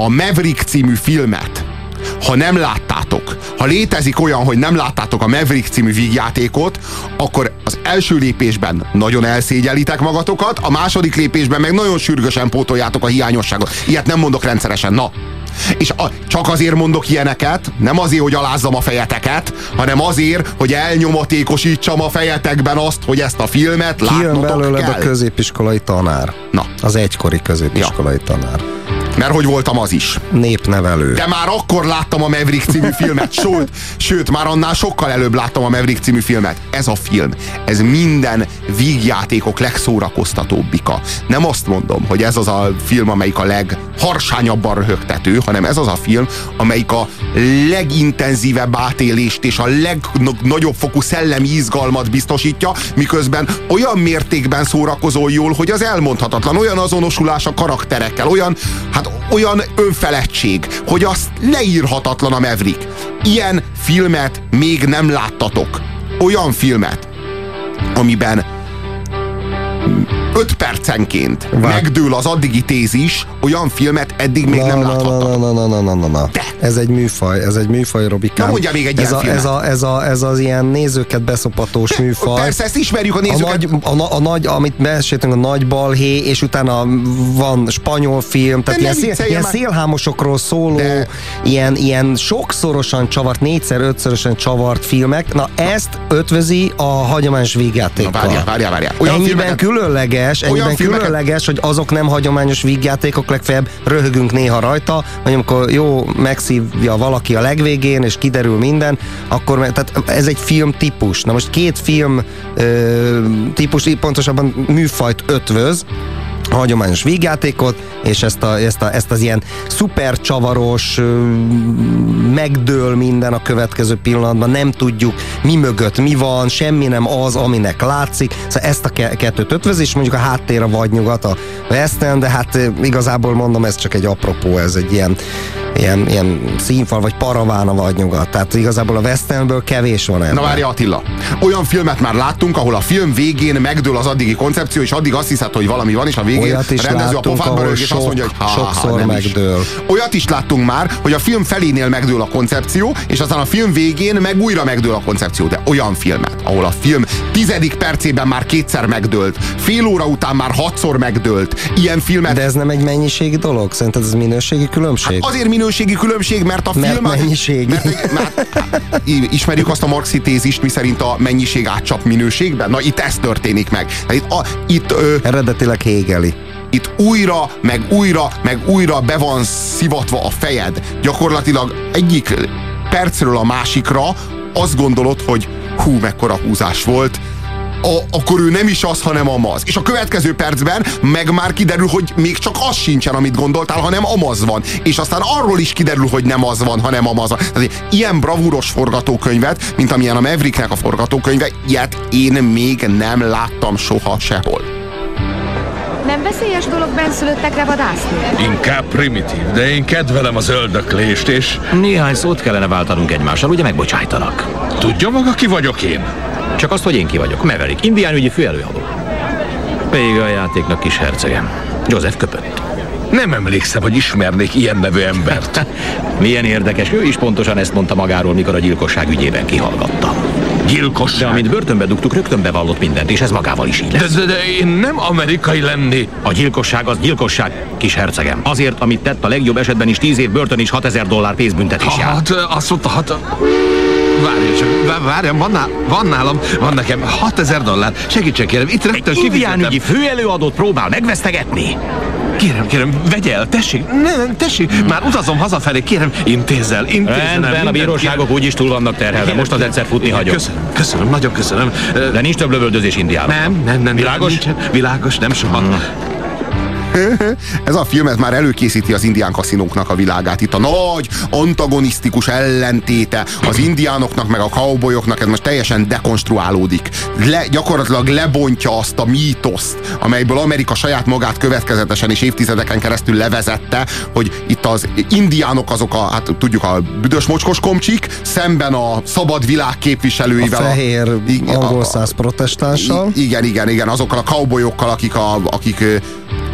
a Maverick című filmet, ha nem láttátok, ha létezik olyan, hogy nem láttátok a Maverick című vígjátékot, akkor az első lépésben nagyon elszégyelitek magatokat, a második lépésben meg nagyon sürgősen pótoljátok a hiányosságot. Ilyet nem mondok rendszeresen. Na, és a, csak azért mondok ilyeneket, nem azért, hogy alázzam a fejeteket, hanem azért, hogy elnyomatékosítsam a fejetekben azt, hogy ezt a filmet látnotok Kijön belőled kell. a középiskolai tanár. Na. Az egykori középiskolai ja. tanár. Mert hogy voltam az is. Népnevelő. De már akkor láttam a Maverick című filmet, sőt, sőt, már annál sokkal előbb láttam a Maverick című filmet. Ez a film, ez minden vígjátékok legszórakoztatóbbika. Nem azt mondom, hogy ez az a film, amelyik a legharsányabban röhögtető, hanem ez az a film, amelyik a legintenzívebb átélést és a legnagyobb fokú szellemi izgalmat biztosítja, miközben olyan mértékben szórakozol jól, hogy az elmondhatatlan, olyan azonosulás a karakterekkel, olyan, hát olyan önfeledtség, hogy az leírhatatlan a Maverick. Ilyen filmet még nem láttatok. Olyan filmet, amiben 5 percenként Vár. megdől az addigi tézis, olyan filmet eddig még na, nem na, na, na, na, na, na, na, na. De. Ez egy műfaj, ez egy műfaj, Robikám. Na mondja még egy ez ilyen a, filmet. ez, a, ez, a, ez az ilyen nézőket beszopatós műfaj. Persze, ezt ismerjük a a nézőket. nagy, a, na- a nagy, amit meséltünk, a nagy balhé, és utána van spanyol film, tehát De ilyen, szél, ilyen már. szélhámosokról szóló, De- ilyen, ilyen sokszorosan csavart, négyszer, ötszörösen csavart filmek. Na ezt ötvözi a hagyományos Na, vígjátékkal. várjál, várjál, várjál. Olyan ennyiben filmeket- különleges, olyan ennyiben filmeket- különleges, hogy azok nem hagyományos vígjátékok, legfeljebb röhögünk néha rajta, vagy amikor jó, megszívja valaki a legvégén, és kiderül minden, akkor tehát ez egy film típus. Na most két film ö, típus, pontosabban műfajt ötvöz, a hagyományos vígjátékot, és ezt, a, ezt, a, ezt az ilyen szuper csavaros, megdől minden a következő pillanatban, nem tudjuk mi mögött mi van, semmi nem az, aminek látszik. Szóval ezt a ke- kettőt ötvöz, és mondjuk a háttér a vadnyugat, a western, de hát igazából mondom, ez csak egy apropó, ez egy ilyen, ilyen, ilyen színfal, vagy paraván a vadnyugat. Tehát igazából a westernből kevés van ebben. Na várja Attila, olyan filmet már láttunk, ahol a film végén megdől az addigi koncepció, és addig azt hiszed, hogy valami van, és a végén Olyat is a rendező a láttunk, pofádba ahol rög, és azt sok- mondja, hogy ha, sokszor ha, nem is. megdől. Olyat is láttunk már, hogy a film felénél megdől a koncepció, és aztán a film végén meg újra megdől a koncepció. De olyan filmet, ahol a film tizedik percében már kétszer megdőlt, fél óra után már hatszor megdőlt, ilyen filmet De ez nem egy mennyiségi dolog? Szerinted ez minőségi különbség? Azért minőségi különbség, mert a Mert film... mennyiségi. Mert, mert, ismerjük azt a marxi tézist, miszerint a mennyiség átcsap minőségben? Na itt ez történik meg. Hát Itt, a, itt, ö, Eredetileg Hegeli. itt újra, meg újra, meg újra be van szivatva a fejed. Gyakorlatilag egyik percről a másikra azt gondolod, hogy hú, mekkora húzás volt, a, akkor ő nem is az, hanem amaz. És a következő percben meg már kiderül, hogy még csak az sincsen, amit gondoltál, hanem amaz van. És aztán arról is kiderül, hogy nem az van, hanem amaz van. Tehát ilyen bravúros forgatókönyvet, mint amilyen a Mavericknek a forgatókönyve, ilyet én még nem láttam soha sehol. Nem veszélyes dolog benszülöttekre vadászni? Inkább primitív, de én kedvelem az öldöklést, és Néhány szót kellene váltanunk egymással, ugye megbocsájtanak. tudja maga, ki vagyok én? Csak azt, hogy én ki vagyok. Maverick, indián ügyi főelőadó. Vége a játéknak kis hercegem. Joseph köpött. Nem emlékszem, hogy ismernék ilyen nevű embert. Milyen érdekes, ő is pontosan ezt mondta magáról, mikor a gyilkosság ügyében kihallgatta. De Gyilkosság. amint börtönbe dugtuk, rögtön bevallott mindent, és ez magával is így De, lesz. de, de én nem amerikai lennék. A gyilkosság az gyilkosság, kis hercegem. Azért, amit tett a legjobb esetben is 10 év börtön és 6000 dollár pénzbüntetés jár. Hát, azt mondta, hát... Várja csak, vá- várjam, van, ná, van nálam, van nekem 6000 dollár. Segítsen kérem, itt rögtön Egy indián kifizetem. ügyi főelőadót próbál megvesztegetni. Kérem, kérem, vegye el, tessék, ne, nem, tessék, már utazom hazafelé, kérem, intézzel, intézzen el Rendben, a mindent, bíróságok kérem. úgyis túl vannak terhelve. Kérem, Most az egyszer futni hagyom. Köszönöm, köszönöm, nagyon köszönöm. De nincs több lövöldözés Indiában. Nem, nem, nem. Világos? Nincsen, világos, nem soha. Ez a filmet már előkészíti az indián kaszinóknak a világát. Itt a nagy, antagonisztikus ellentéte az indiánoknak, meg a cowboyoknak, ez most teljesen dekonstruálódik. Le, gyakorlatilag lebontja azt a mítoszt, amelyből Amerika saját magát következetesen és évtizedeken keresztül levezette, hogy itt az indiánok azok a, hát tudjuk, a büdös mocskos komcsik, szemben a szabad világ A képviselőivel. fehér a- angol a- száz protestánssal. Igen, igen, igen, azokkal a cowboyokkal, akik, a, akik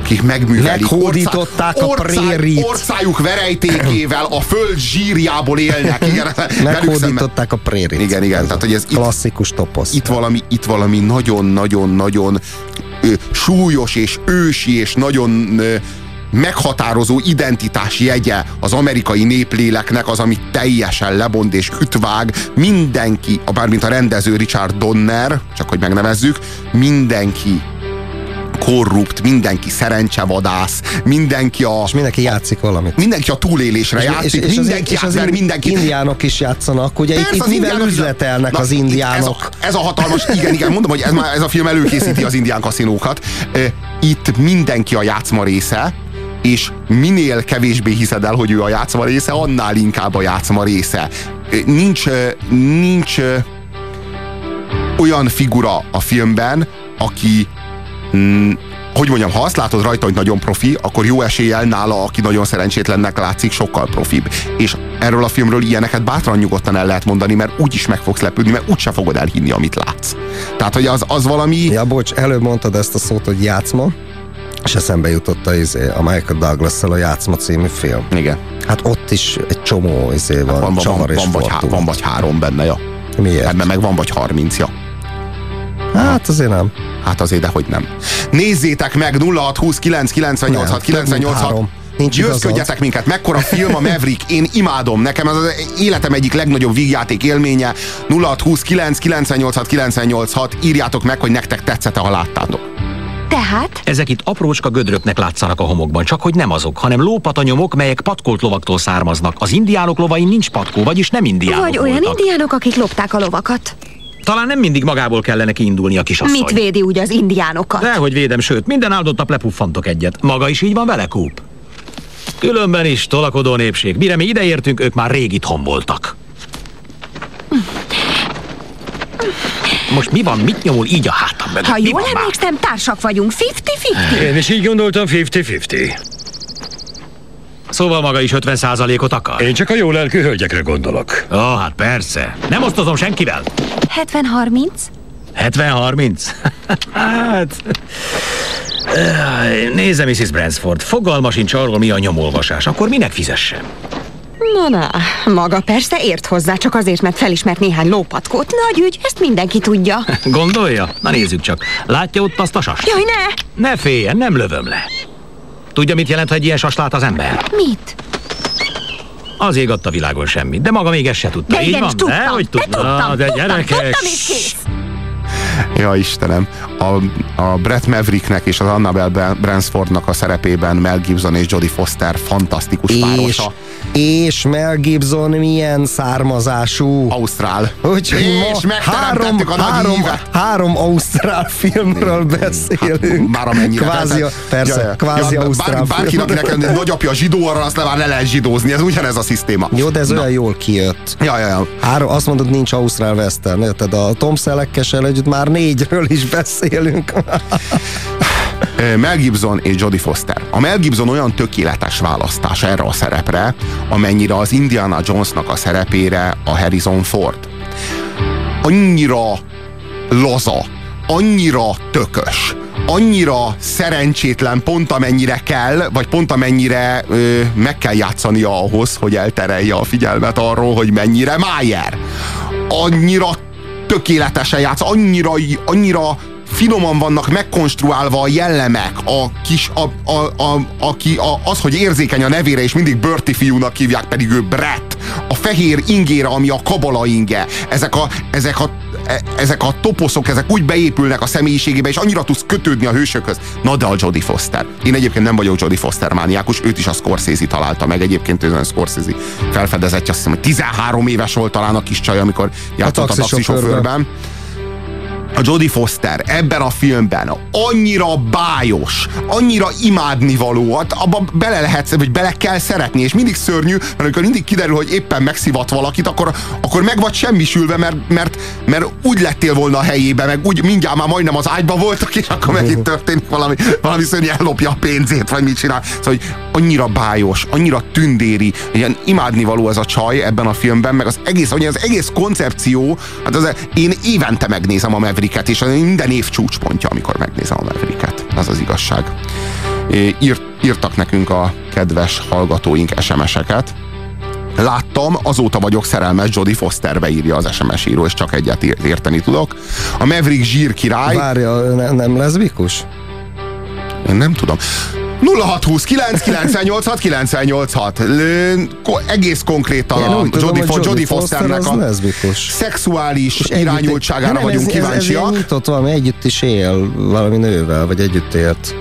akik megművelik. Meghódították a prérit. Orcájuk verejtékével a föld zsírjából élnek. Igen, Meghódították a prérit. Igen, igen, tehát, hogy ez itt- Klasszikus toposz. itt valami, itt valami nagyon-nagyon-nagyon súlyos és ősi és nagyon ö, meghatározó identitás jegye az amerikai népléleknek, az, amit teljesen lebond és ütvág. Mindenki, a bármint a rendező Richard Donner, csak hogy megnevezzük, mindenki korrupt, mindenki szerencsevadász, mindenki a, És mindenki játszik valamit. mindenki a túlélésre játszik, az- mindenki az átver in- mindenki. indiánok is játszanak, ugye Persze, itt, az itt mivel indiánok- üzletelnek Na, az indiánok. Ez a, ez a hatalmas, igen, igen, mondom, hogy ez, már, ez a film előkészíti az indián kaszinókat. Itt mindenki a játszma része, és minél kevésbé hiszed el, hogy ő a játszma része, annál inkább a játszma része. Nincs, nincs olyan figura a filmben, aki mm, hogy mondjam, ha azt látod rajta, hogy nagyon profi, akkor jó eséllyel nála, aki nagyon szerencsétlennek látszik, sokkal profibb. És erről a filmről ilyeneket bátran nyugodtan el lehet mondani, mert úgy is meg fogsz lepődni, mert úgyse fogod elhinni, amit látsz. Tehát, hogy az, az valami... Ja, bocs, előbb mondtad ezt a szót, hogy játszma, és eszembe jutott a, izé, a Michael douglas a Játszma című film. Igen. Hát ott is egy csomó izé van, Van, van, van, és van, vagy, há, van vagy három benne, ja. Miért? Ebben meg van vagy harmincia. Hát azért nem. Hát azért, de hogy nem. Nézzétek meg 0620 998 Nem, több mint 986 három. Nincs Győzködjetek minket, mekkora film a Maverick, én imádom, nekem ez az életem egyik legnagyobb vígjáték élménye, 0620 998 986 írjátok meg, hogy nektek tetszett ha láttátok. Tehát? Ezek itt aprócska gödröknek látszanak a homokban, csak hogy nem azok, hanem lópatanyomok, melyek patkolt lovaktól származnak. Az indiánok lovain nincs patkó, vagyis nem indiánok Vagy olyan voltak. indiánok, akik lopták a lovakat. Talán nem mindig magából kellene kiindulni a kisasszony. Mit védi úgy az indiánokat? Dehogy védem, sőt, minden áldott nap lepuffantok egyet. Maga is így van vele, Kúp? Különben is tolakodó népség. Mire mi ideértünk, ők már rég itthon voltak. Most mi van, mit nyomul így a hátam mögött? Ha Mi jól emlékszem, társak vagyunk. 50-50. Én is így gondoltam 50-50. Szóval maga is 50%-ot akar? Én csak a jó lelkű hölgyekre gondolok. Ó, hát persze. Nem osztozom senkivel. 70-30? 70-30? hát... Nézze, Mrs. Bransford, fogalma sincs arról, mi a nyomolvasás. Akkor minek fizessem? Na, na, maga persze ért hozzá, csak azért, mert felismert néhány lópatkót. Nagy ügy, ezt mindenki tudja. Gondolja? Na nézzük csak. Látja ott azt a sast? Jaj, ne! Ne féljen, nem lövöm le. Tudja, mit jelent, ha egy ilyen sast lát az ember? Mit? Az ég adta világon semmit, de maga még ezt se tudta. De Így igen, van? tudtam, de, hogy de tudta? tudtam, de tudtam, gyerekek. tudtam, és kész. Ja, Istenem. A, a Brett Mavericknek és az Annabelle Bransfordnak a szerepében Mel Gibson és Jodie Foster fantasztikus És, párosa. És Mel Gibson milyen származású. Ausztrál. Úgyhogy és ma három, a nagy három, három ausztrál filmről beszélünk. Már amennyire. Kvázi, tehát- persze, Ja, ja. kvázi Ja, ausztrál bár, bárkinek nekem nagyapja zsidó, arra azt már le lehet zsidózni. Ez ugyanez a szisztéma. Jó, de ez Na. olyan jól kijött. Ja, ja, ja. Három, azt mondod, nincs ausztrál western, érted? A Tom Selleckessel együtt már négyről is beszélünk. Mel Gibson és Jodie Foster. A Mel Gibson olyan tökéletes választás erre a szerepre, amennyire az Indiana Jonesnak a szerepére a Harrison Ford. Annyira laza, annyira tökös, annyira szerencsétlen pont amennyire kell, vagy pont amennyire ö, meg kell játszania ahhoz, hogy elterelje a figyelmet arról, hogy mennyire Májer. Annyira tökéletesen játsz, annyira, annyira finoman vannak megkonstruálva a jellemek, a kis, a, a, a, aki, a, az, hogy érzékeny a nevére, és mindig Bertie fiúnak hívják, pedig ő Brett. A fehér ingére, ami a kabala inge. Ezek a, ezek a e- ezek a toposzok, ezek úgy beépülnek a személyiségébe, és annyira tudsz kötődni a hősökhöz. Na de a Jodie Foster. Én egyébként nem vagyok Jodie Foster mániákus, őt is a Scorsese találta meg. Egyébként ő a Scorsese felfedezett, azt hiszem, hogy 13 éves volt talán a kis csaj, amikor játszott a taxisofőrben. taxisofőrben a Jodie Foster ebben a filmben annyira bájos, annyira imádnivaló, abba bele lehet, vagy bele kell szeretni, és mindig szörnyű, mert amikor mindig kiderül, hogy éppen megszivat valakit, akkor, akkor meg vagy semmisülve, mert, mert, mert úgy lettél volna a helyébe, meg úgy mindjárt már majdnem az ágyba voltak, és akkor megint történik valami, valami szörnyű, ellopja a pénzét, vagy mit csinál. Szóval, hogy annyira bájos, annyira tündéri, ilyen imádnivaló ez a csaj ebben a filmben, meg az egész, az egész koncepció, hát az, én évente megnézem a Mavericket, és minden év csúcspontja, amikor megnézem a Mavericket. Az az igazság. Írt, írtak nekünk a kedves hallgatóink SMS-eket. Láttam, azóta vagyok szerelmes Jodie Fosterbe írja az SMS író, és csak egyet érteni tudok. A Maverick zsír király, Várja, ne, nem leszbikus? én nem tudom. 0620 998 986 egész konkrétan Én a Jodie, Fo- Foster Fosternek a szexuális És irányultságára vagyunk ez, ez, ez kíváncsiak. ilyen nyitott valami, együtt is él valami nővel, vagy együtt élt.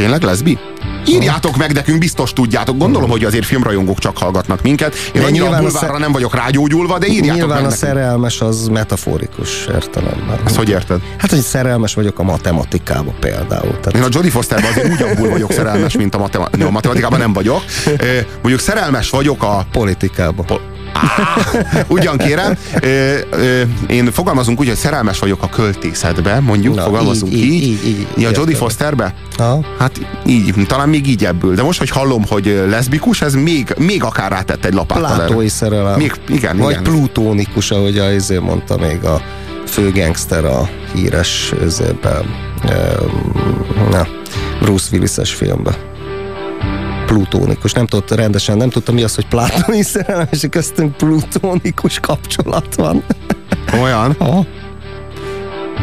Tényleg leszbi? Írjátok meg nekünk, biztos tudjátok. Gondolom, hogy azért filmrajongók csak hallgatnak minket. Én De annyira a bulvárra sze- nem vagyok rágyógyulva, de írjátok Nyilván meg a nekünk. szerelmes az metaforikus értelemben. Ezt hogy érted? Hát, hogy szerelmes vagyok a matematikába például. Tehát Én a Jodie Fosterben azért úgy abból vagyok szerelmes, mint a, matema- no, a matematikában nem vagyok. Mondjuk szerelmes vagyok a politikába. Ugyan kérem, ö, ö, én fogalmazunk úgy, hogy szerelmes vagyok a költészetbe, mondjuk, Na, fogalmazunk így, így. így, így, így, Ja, Jodie. Fosterbe? Ha? Hát így, talán még így ebből. De most, hogy hallom, hogy leszbikus, ez még, még akár rátett egy lapáttal. Plátói szerelem. Még, igen, Vagy igen. plutónikus, ahogy a izé mondta még a főgangster a híres özében, na, Bruce Willis-es filmben. Plutónikus. Nem tudta rendesen, nem tudta mi az, hogy plátói szerelem, és köztünk plutónikus kapcsolat van. Olyan? Ha?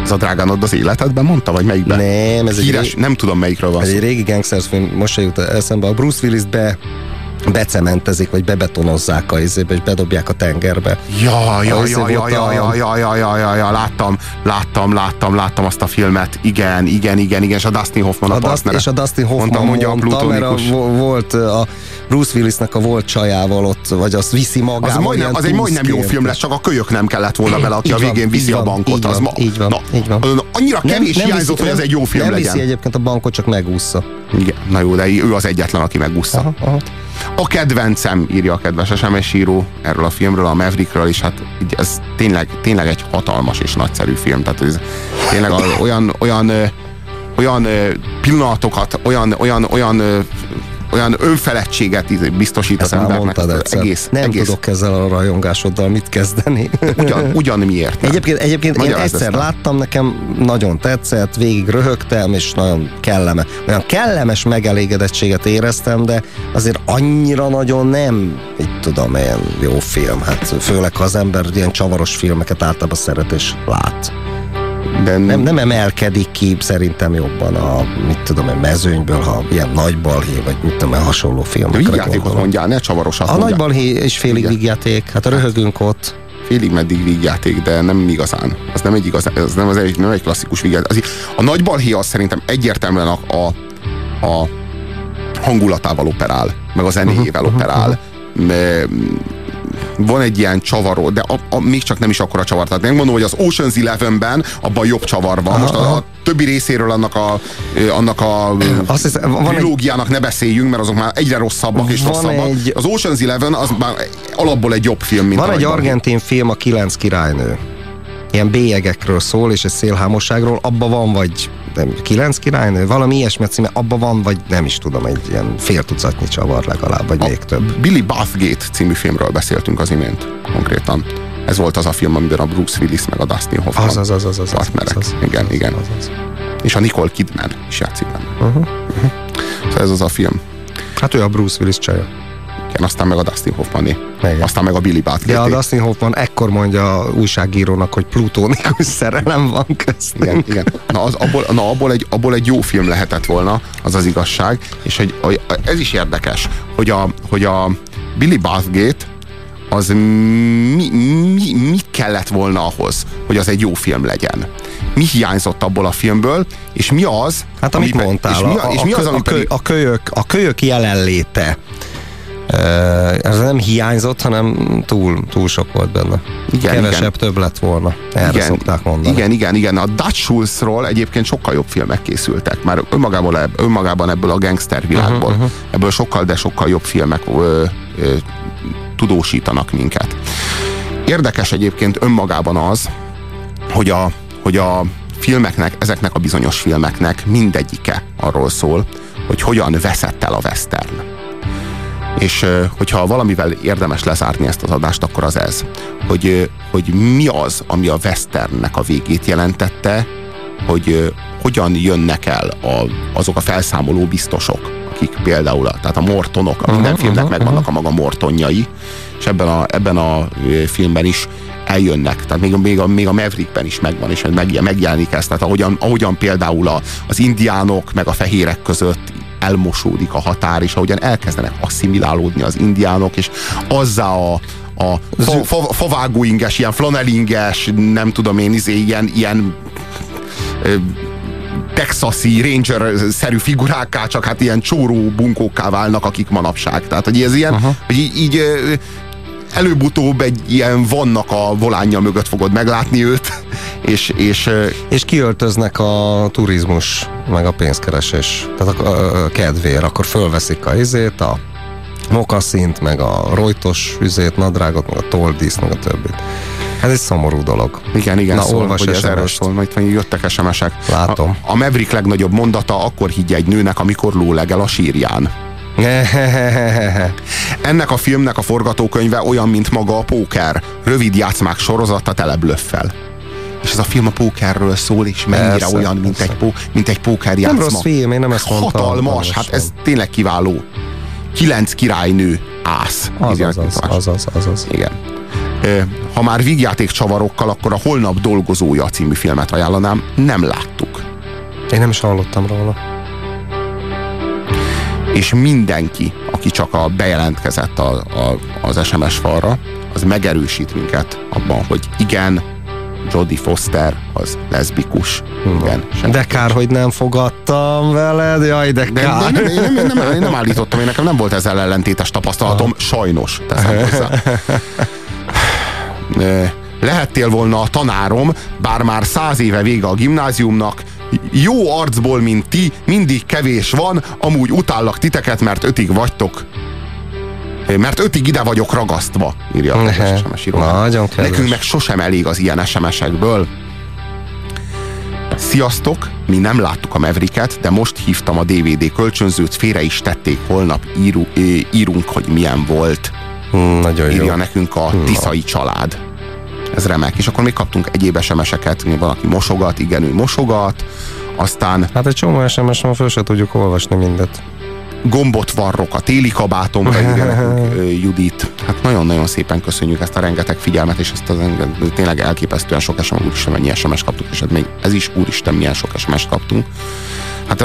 Ez a drágánod az életedben mondta, vagy melyikben? Nem, ez egy, Híres, ré, nem tudom melyikről van ez egy régi gangsters film, most se jut eszembe. A Bruce Willis be becementezik, vagy bebetonozzák a izébe, és bedobják a tengerbe. Ja, ja, ja, ja, volt ja, a- ja, ja, ja, ja, ja, ja, láttam, láttam, láttam, láttam azt a filmet. Igen, igen, igen, igen, és a Dustin Hoffman a, A partnere. és a Dustin Hoffman mondta, hogy a mondta mert a, plutonikus. vo- volt a Bruce Willisnek a volt csajával ott, vagy azt viszi magával. Az, majdnem, az egy majdnem jó film lesz, csak a kölyök nem kellett volna bele, aki Így a van, végén viszi így a van, bankot. így az van, ma, így van, na, így van. Annyira kevés nem hiányzott, viszi- hogy ez egy jó film nem legyen. viszi egyébként a bankot, csak megúszza. Igen, na jó, de ő az egyetlen, aki megúszta. Aha, aha. A kedvencem, írja a kedves SMS író erről a filmről, a Maverickről, és hát ez tényleg, tényleg egy hatalmas és nagyszerű film. Tehát ez tényleg olyan, olyan, olyan pillanatokat, olyan, olyan, olyan, olyan önfeledtséget biztosít Ezt az már embernek. Ez egyszer. egész, nem egész, tudok ezzel a rajongásoddal mit kezdeni. Ugyan, ugyan miért nem? Egyébként, egyébként én Magyarázd egyszer ezt. láttam, nekem nagyon tetszett, végig röhögtem, és nagyon kellemes. Olyan kellemes megelégedettséget éreztem, de azért annyira nagyon nem, így tudom, ilyen jó film. Hát főleg, ha az ember ilyen csavaros filmeket általában szeret és lát. De Nem, nem emelkedik ki szerintem jobban a, mit tudom, egy mezőnyből, ha ilyen nagy balhé, vagy mit tudom, én, hasonló filmekre Vígjátékot mondjál, ne csavarosat A nagy mondjál. balhé és félig Igen. vígjáték, hát röhögünk ott. Félig meddig vígjáték, de nem igazán. Az nem egy igazán, az nem, az egy, nem egy klasszikus vígjáték. Az, a nagy balhé az szerintem egyértelműen a, a, a hangulatával operál, meg a zenéjével Mhm, operál. M- van egy ilyen csavaró, de a, a, még csak nem is akkora csavar. Tehát megmondom, hogy az Ocean's Eleven-ben abban jobb csavar van. Most a, a többi részéről annak a, annak a Azt hiszem, van egy- trilógiának ne beszéljünk, mert azok már egyre rosszabbak és Van rosszabbak. egy- Az Ocean's Eleven az már alapból egy jobb film, mint Van egy argentin film, a Kilenc királynő. Ilyen bélyegekről szól, és egy szélhámosságról. Abba van, vagy nem, kilenc királynő? Valami ilyesmi címe, abba van, vagy nem is tudom, egy ilyen fél tucatnyi csavar legalább, vagy még több. Billy Bathgate című filmről beszéltünk az imént konkrétan. Ez volt az a film, amiben a Bruce Willis meg a Dustin Hoffman Az, az, az, az, az, az, partnerek. az, az. igen, igen. Az, az. És a Nicole Kidman is játszik benne. Uh-huh. Uh-huh. Szóval ez az a film. Hát ő a Bruce Willis csaja. Igen, aztán meg a Dustin Hoffmané. Igen. Aztán meg a Billy Bathgate. Ja, a Dustin Hoffman ekkor mondja a újságírónak, hogy plutónikus szerelem van köztünk. igen, igen. Na, az, abból, na abból, egy, abból egy jó film lehetett volna, az az igazság. És hogy, hogy ez is érdekes, hogy a, hogy a Billy Bathgate az mi, mi, mi kellett volna ahhoz, hogy az egy jó film legyen? Mi hiányzott abból a filmből, és mi az, Hát amit ami pe- mondtál, és mi, a, és mi az, a, pedig, a, kölyök, a kölyök jelenléte. Uh, ez nem hiányzott, hanem túl, túl sok volt benne. Igen, Kevesebb igen. több lett volna. Erre igen, szokták mondani. Igen, igen, igen. A Dutch Schulzról egyébként sokkal jobb filmek készültek. Már önmagában, önmagában ebből a gangster világból. Uh-huh, uh-huh. Ebből sokkal, de sokkal jobb filmek ö, ö, tudósítanak minket. Érdekes egyébként önmagában az, hogy a, hogy a filmeknek, ezeknek a bizonyos filmeknek mindegyike arról szól, hogy hogyan veszett el a western. És hogyha valamivel érdemes lezárni ezt az adást, akkor az ez, hogy, hogy mi az, ami a westernnek a végét jelentette, hogy hogyan jönnek el a, azok a felszámoló biztosok, akik például, a, tehát a mortonok, a minden filmnek aha, megvannak a maga mortonjai, és ebben a, ebben a filmben is eljönnek, tehát még, a- még, a, még a Maverickben is megvan, és meg, megjelenik ez, tehát ahogyan, ahogyan például a, az indiánok meg a fehérek között elmosódik a határ, és ahogyan elkezdenek asszimilálódni az indiánok, és azzá a, a fa, fa, favágóinges, ilyen flanelinges, nem tudom én, izé, ilyen, ilyen ö, texasi ranger-szerű figurákká, csak hát ilyen csóró bunkókká válnak, akik manapság. Tehát, hogy ez ilyen, uh-huh. hogy így, így előbb-utóbb egy ilyen vannak a volánja mögött fogod meglátni őt, és, és És kiöltöznek a turizmus, meg a pénzkeresés, tehát a, a, a kedvér, akkor fölveszik a izét, a mokaszint, meg a rojtos üzét, nadrágot, meg a toldíszt, meg a többit. Ez egy szomorú dolog. igen, igen, Na, szól, olvas hogy ez erről szól, majd majd jöttek SMS-ek. Látom. A, a Maverick legnagyobb mondata, akkor higgye egy nőnek, amikor lólegel a sírján. Ennek a filmnek a forgatókönyve olyan, mint maga a póker. Rövid játszmák sorozata tele blöffel. Ez a film a pókerről szól, és mennyire Persze, olyan, mint persze. egy, pó, mint egy póker Nem rossz film, én nem ezt mondtam. Hatalmas, hát ez tényleg kiváló. Kilenc királynő ász. Az, az, az, az, az, az, az. Igen. Ha már vígjáték csavarokkal, akkor a Holnap dolgozója című filmet ajánlanám. Nem láttuk. Én nem is hallottam róla. És mindenki, aki csak a bejelentkezett a, a, az SMS falra, az megerősít minket abban, hogy igen, Jodie Foster az leszbikus. Igen, De kár, hogy nem fogadtam veled, jaj, de De, de kár. én, nem, nem, én, nem, állítottam, én nekem nem volt ezzel ellentétes tapasztalatom, sajnos teszem hozzá. Ö, Lehettél volna a tanárom, bár már száz éve vége a gimnáziumnak, jó arcból, mint ti, mindig kevés van, amúgy utállak titeket, mert ötig vagytok. Mert ötig ide vagyok ragasztva, írja a kedves. SMS író. Nagyon kedves. Nekünk meg sosem elég az ilyen SMS-ekből. Sziasztok! Mi nem láttuk a Mavericket, de most hívtam a DVD kölcsönzőt, félre is tették, holnap íru, írunk, hogy milyen volt. Mm, Nagyon jó. Írja nekünk a Tiszai család. Ez remek. És akkor még kaptunk egyéb SMS-eket, van, aki mosogat, igen, ő mosogat, aztán Hát egy csomó SMS van, föl se tudjuk olvasni mindet. Gombot varrok a téli kabátomra, írja nekünk Judit. Hát nagyon-nagyon szépen köszönjük ezt a rengeteg figyelmet, és ezt az tényleg elképesztően sok SMS, úristen, mennyi SMS kaptuk, és hát még ez is, úristen, milyen sok SMS kaptunk. Hát,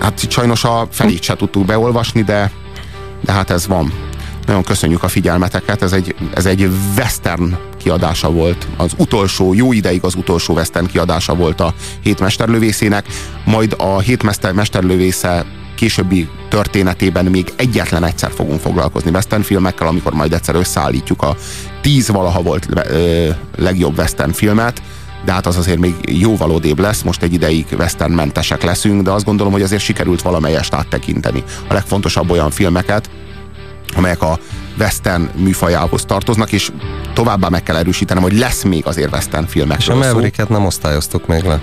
hát sajnos a felét se tudtuk beolvasni, de, de hát ez van. Nagyon köszönjük a figyelmeteket, ez egy, ez egy western kiadása volt. Az utolsó, jó ideig az utolsó western kiadása volt a hét mesterlövészének, majd a hét mester, mesterlövésze későbbi történetében még egyetlen egyszer fogunk foglalkozni western filmekkel, amikor majd egyszer összeállítjuk a tíz valaha volt ö, legjobb western filmet, de hát az azért még jóval odébb lesz, most egy ideig westernmentesek leszünk, de azt gondolom, hogy azért sikerült valamelyest áttekinteni. A legfontosabb olyan filmeket, amelyek a western műfajához tartoznak, és továbbá meg kell erősítenem, hogy lesz még azért western És a filmekről. Mavericket nem osztályoztuk még le.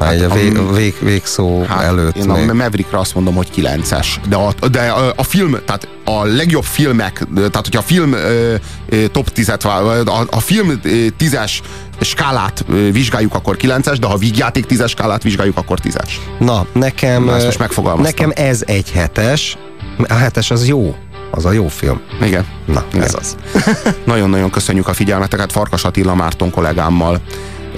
Hát egy a a- vég, vég, végszó Hát, előtt én még. a Maverickre azt mondom, hogy 9-es. De a, de a, a film, tehát a legjobb filmek, tehát hogyha a film ö, ö, top 10-et, vá- a, a film ö, 10-es skálát vizsgáljuk, akkor 9-es, de ha vígjáték 10-es skálát vizsgáljuk, akkor 10-es. Na, nekem, Na, ezt most megfogalmaztam. nekem ez egy hetes. A hetes az jó. Az a jó film. Igen. Na, Igen. ez az. Nagyon-nagyon köszönjük a figyelmeteket. Farkas Attila Márton kollégámmal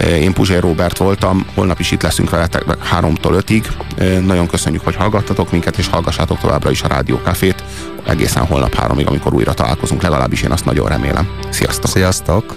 én Puzsér Robert voltam, holnap is itt leszünk veletek 3-tól 5-ig. Eh, Nagyon köszönjük, hogy hallgattatok minket, és hallgassátok továbbra is a Rádiókafét egészen holnap 3-ig, amikor újra találkozunk, legalábbis én azt nagyon remélem. Sziasztok! Sziasztok!